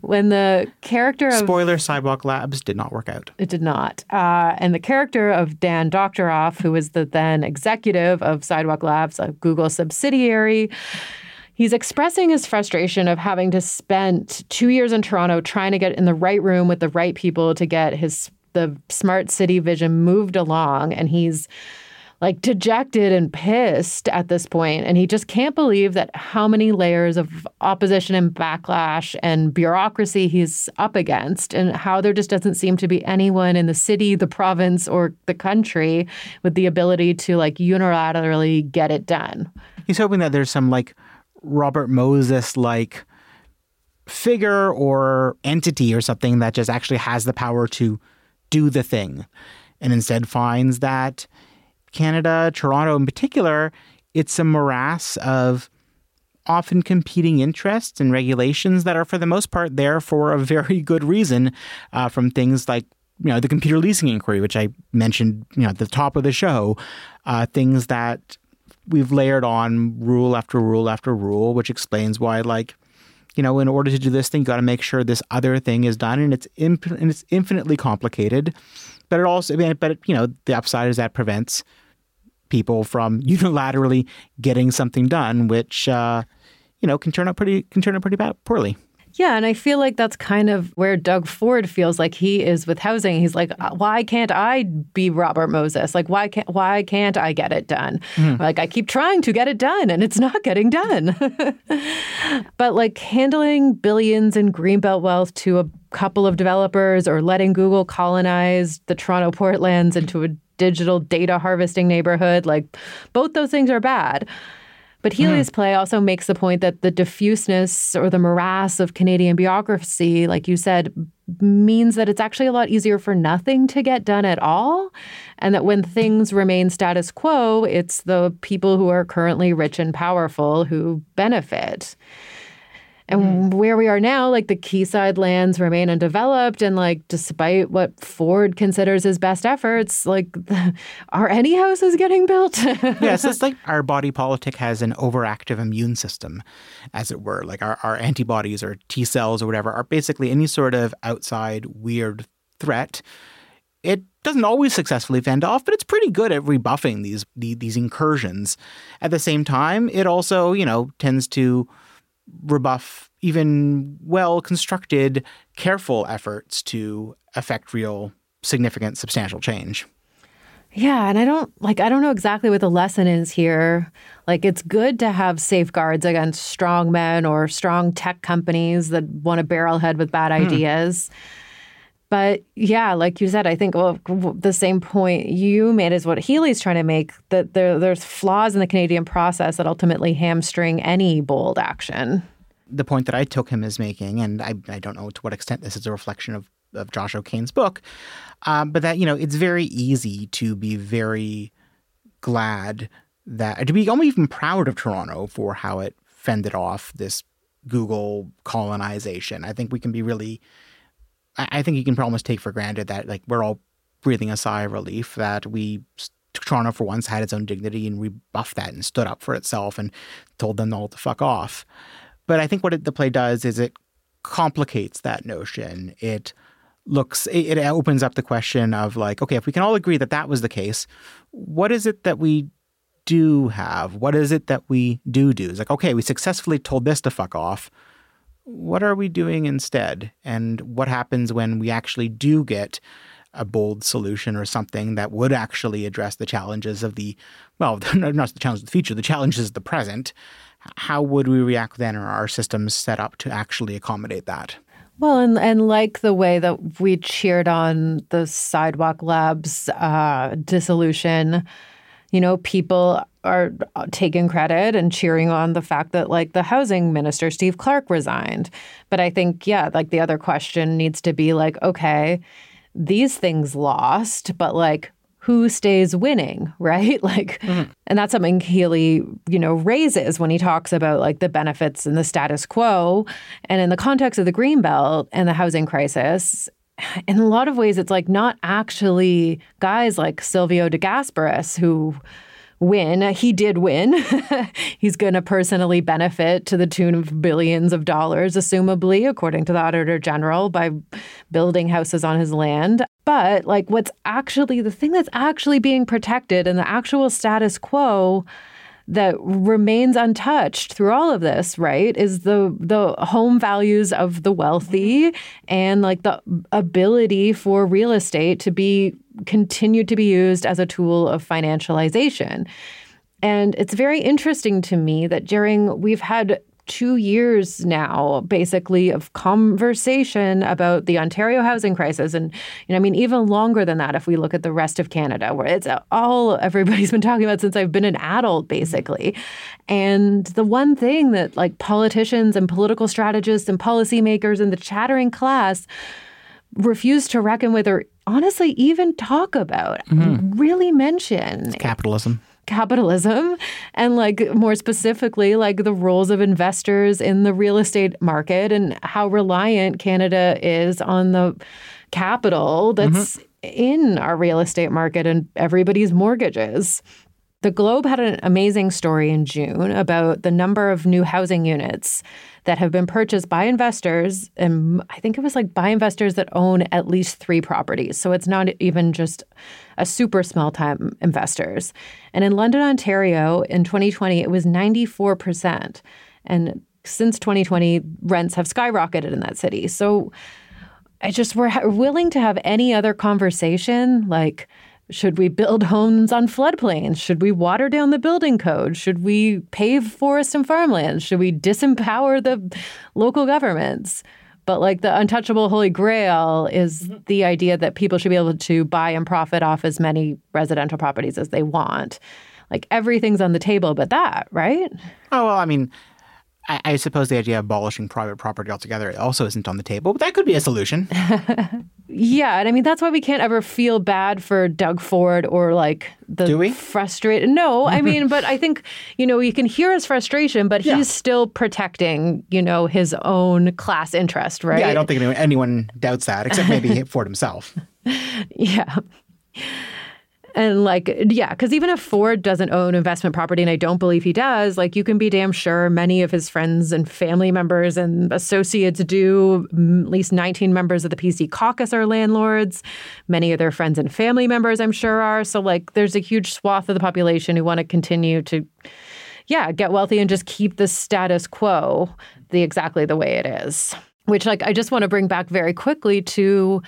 When the character of spoiler sidewalk labs did not work out. It did not. Uh, and the character of dan doctoroff who was the then executive of sidewalk labs a google subsidiary he's expressing his frustration of having to spend two years in toronto trying to get in the right room with the right people to get his the smart city vision moved along. And he's like dejected and pissed at this point and he just can't believe that how many layers of opposition and backlash and bureaucracy he's up against and how there just doesn't seem to be anyone in the city the province or the country with the ability to like unilaterally get it done. He's hoping that there's some like robert moses like figure or entity or something that just actually has the power to do the thing and instead finds that Canada, Toronto in particular, it's a morass of often competing interests and regulations that are, for the most part, there for a very good reason. Uh, from things like you know the computer leasing inquiry, which I mentioned, you know, at the top of the show, uh, things that we've layered on rule after rule after rule, which explains why, like, you know, in order to do this thing, you got to make sure this other thing is done, and it's imp- and it's infinitely complicated. But it also, but you know, the upside is that prevents people from unilaterally getting something done, which uh, you know can turn out pretty can turn out pretty bad, poorly. Yeah, and I feel like that's kind of where Doug Ford feels like he is with housing. He's like, uh, why can't I be Robert Moses? Like, why can't why can't I get it done? Mm. Like, I keep trying to get it done, and it's not getting done. but like handling billions in greenbelt wealth to a couple of developers, or letting Google colonize the Toronto Portlands into a digital data harvesting neighborhood. Like both those things are bad. But mm-hmm. Healey's play also makes the point that the diffuseness or the morass of Canadian bureaucracy, like you said, means that it's actually a lot easier for nothing to get done at all. And that when things remain status quo, it's the people who are currently rich and powerful who benefit. And mm-hmm. where we are now, like the Quayside lands remain undeveloped, and like despite what Ford considers his best efforts, like are any houses getting built? yes, it's like our body politic has an overactive immune system, as it were. Like our, our antibodies or T cells or whatever are basically any sort of outside weird threat. It doesn't always successfully fend off, but it's pretty good at rebuffing these these incursions. At the same time, it also, you know, tends to rebuff even well constructed, careful efforts to affect real, significant, substantial change. Yeah, and I don't like I don't know exactly what the lesson is here. Like it's good to have safeguards against strong men or strong tech companies that want to barrel head with bad Hmm. ideas. But yeah, like you said, I think well, the same point you made is what Healey's trying to make that there, there's flaws in the Canadian process that ultimately hamstring any bold action. The point that I took him as making, and I, I don't know to what extent this is a reflection of, of Josh O'Kane's book, um, but that, you know, it's very easy to be very glad that, to be almost even proud of Toronto for how it fended off this Google colonization. I think we can be really I think you can almost take for granted that like we're all breathing a sigh of relief that we Toronto for once had its own dignity and rebuffed that and stood up for itself and told them all to fuck off. But I think what it, the play does is it complicates that notion. It looks it opens up the question of like okay if we can all agree that that was the case what is it that we do have what is it that we do do it's like okay we successfully told this to fuck off what are we doing instead? And what happens when we actually do get a bold solution or something that would actually address the challenges of the, well, not the challenges of the future, the challenges of the present? How would we react then? Are our systems set up to actually accommodate that? Well, and and like the way that we cheered on the Sidewalk Labs uh, dissolution, you know, people are uh, taking credit and cheering on the fact that like the housing minister Steve Clark resigned. But I think yeah, like the other question needs to be like, okay, these things lost, but like who stays winning, right? Like mm-hmm. and that's something Healey, you know, raises when he talks about like the benefits and the status quo and in the context of the greenbelt and the housing crisis in a lot of ways, it's like not actually guys like Silvio de Gasperis who win. He did win. He's going to personally benefit to the tune of billions of dollars, assumably, according to the Auditor General, by building houses on his land. But like what's actually the thing that's actually being protected and the actual status quo that remains untouched through all of this, right, is the the home values of the wealthy and like the ability for real estate to be continued to be used as a tool of financialization. And it's very interesting to me that during we've had two years now, basically, of conversation about the Ontario housing crisis. And, you know, I mean, even longer than that, if we look at the rest of Canada, where it's all everybody's been talking about since I've been an adult, basically. And the one thing that, like, politicians and political strategists and policymakers and the chattering class refuse to reckon with or honestly even talk about, Mhm. really mention Capitalism. Capitalism and like more specifically like the roles of investors in the real estate market and how reliant Canada is on the capital mm-hmm. that's in our real estate market and everybody's mortgages. The Globe had an amazing story in June about the number of new housing units that have been purchased by investors. And I think it was like by investors that own at least three properties. So it's not even just a super small time investors. And in London, Ontario in 2020, it was 94%. And since 2020, rents have skyrocketed in that city. So I just, we're willing to have any other conversation like, should we build homes on floodplains? Should we water down the building code? Should we pave forest and farmlands? Should we disempower the local governments? But like the untouchable holy grail is mm-hmm. the idea that people should be able to buy and profit off as many residential properties as they want. Like everything's on the table but that, right? Oh, well, I mean, I, I suppose the idea of abolishing private property altogether also isn't on the table, but that could be a solution. Yeah, and I mean that's why we can't ever feel bad for Doug Ford or like the Do we? frustrated. No, I mean, but I think you know you can hear his frustration, but Yeah. he's still protecting you know his own class interest, right? Yeah, I don't think anyone, anyone doubts that, except maybe Ford himself. Yeah. And like, yeah, because even if Ford doesn't own investment property, and I don't believe he does, like, you can be damn sure many of his friends and family members and associates do. At least 19 members of the PC caucus are landlords. Many of their friends and family members, I'm sure, are. So, like, there's a huge swath of the population who want to continue to, yeah, get wealthy and just keep the status quo the exactly the way it is. Which, like, I just want to bring back very quickly to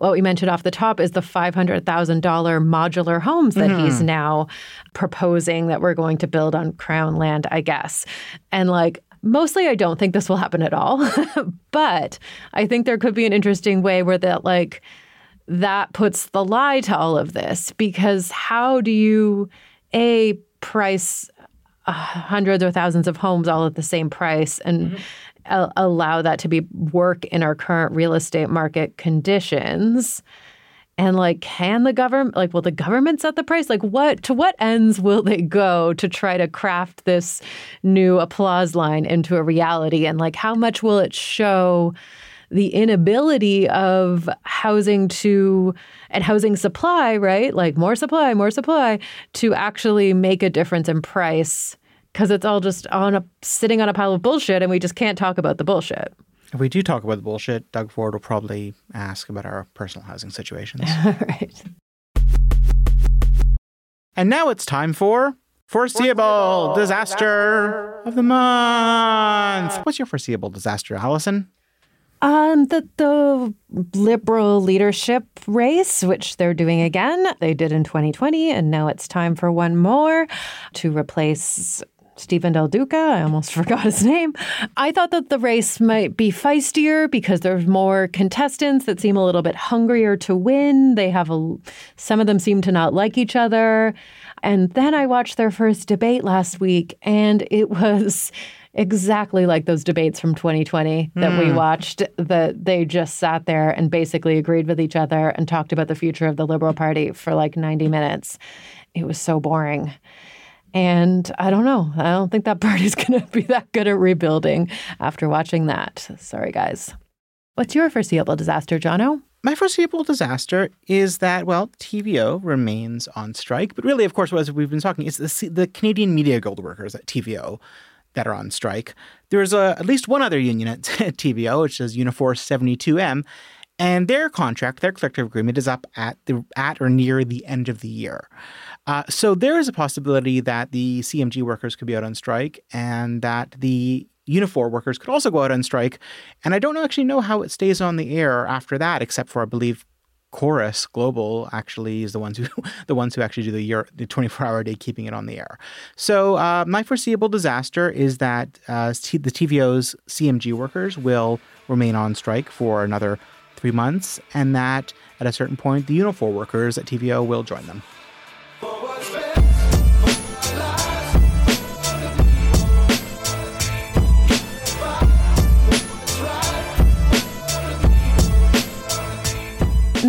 what we mentioned off the top is the $500,000 modular homes that he's now proposing that we're going to build on crown land, I guess. And like, mostly I don't think this will happen at all, but I think there could be an interesting way where that, like, that puts the lie to all of this because how do you, A, price uh, hundreds or thousands of homes all at the same price and allow that to be work in our current real estate market conditions? And like can the government like will the government set the price? Like what to what ends will they go to try to craft this new applause line into a reality? And like how much will it show the inability of housing to and housing supply, right? Like more supply, more supply to actually make a difference in price because it's all just on a sitting on a pile of bullshit and we just can't talk about the bullshit. If we do talk about the bullshit, Doug Ford will probably ask about our personal housing situations. right. And now it's time for foreseeable disaster of the month. What's your foreseeable disaster, Allison? Um, the the liberal leadership race, which they're doing again, they did in 2020, and now it's time for one more to replace Stephen Del Duca. I almost forgot his name. I thought that the race might be feistier because there's more contestants that seem a little bit hungrier to win. They have a some of them seem to not like each other. And then I watched their first debate last week, and it was exactly like those debates from 2020 that we Hmm. watched that they just sat there and basically agreed with each other and talked about the future of the liberal party for like 90 minutes it was so boring and i don't know i don't think that party's going to be that good at rebuilding after watching that sorry guys what's your foreseeable disaster jono My foreseeable disaster is that, well, TVO remains on strike. But really, of course, as we've been talking, it's the, the Canadian Media Guild workers at TVO that are on strike. There's a, at least one other union at TVO, which is Unifor's 72M, and their contract, their collective agreement, is up at the at or near the end of the year. Uh, so there is a possibility that the CMG workers could be out on strike, and that the Unifor workers could also go out on strike. And I don't actually know how it stays on the air after that, except for I believe Corus Global actually is the ones who the ones who actually do the year the 24 hour day keeping it on the air. So uh, my foreseeable disaster is that uh, the TVO's CMG workers will remain on strike for another three months, and that at a certain point the Unifor workers at TVO will join them.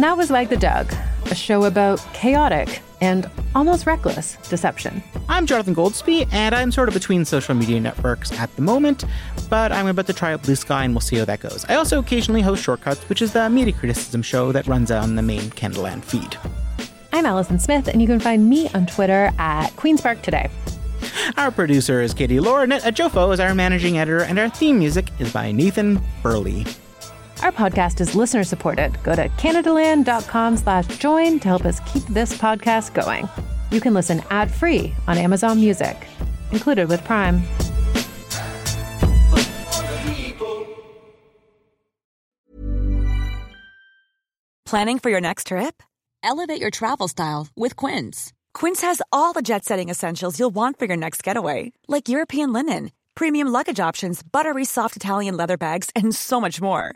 And that was wag the dog a show about chaotic and almost reckless deception I'm Jonathan Goldsbie, and I'm sort of between social media networks at the moment, but I'm about to try out Bluesky and we'll see how that goes. I also occasionally host Shortcuts, which is the media criticism show that runs on the main Canadaland feed. i'm allison smith and you can find me on twitter at queenspark today Our producer is Katie Lorinet. Uh, Jofo is our managing editor, and our theme music is by Nathan Burley. Our podcast is listener supported. Go to canadaland.com slash join to help us keep this podcast going. You can listen ad-free on Amazon Music, included with Prime. Planning for your next trip? Elevate your travel style with Quince. Quince has all the jet setting essentials you'll want for your next getaway, like European linen, premium luggage options, buttery soft Italian leather bags, and so much more.